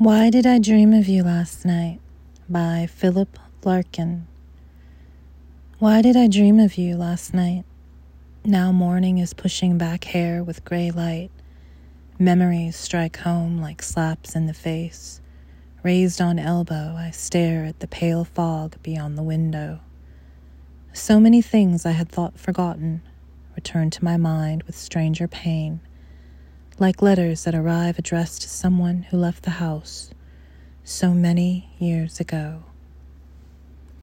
Why Did I Dream of You Last Night by Philip Larkin. Why did I dream of you last night? Now morning is pushing back hair with gray light. Memories strike home like slaps in the face. Raised on elbow, I stare at the pale fog beyond the window. So many things I had thought forgotten return to my mind with stranger pain like letters that arrive addressed to someone who left the house so many years ago.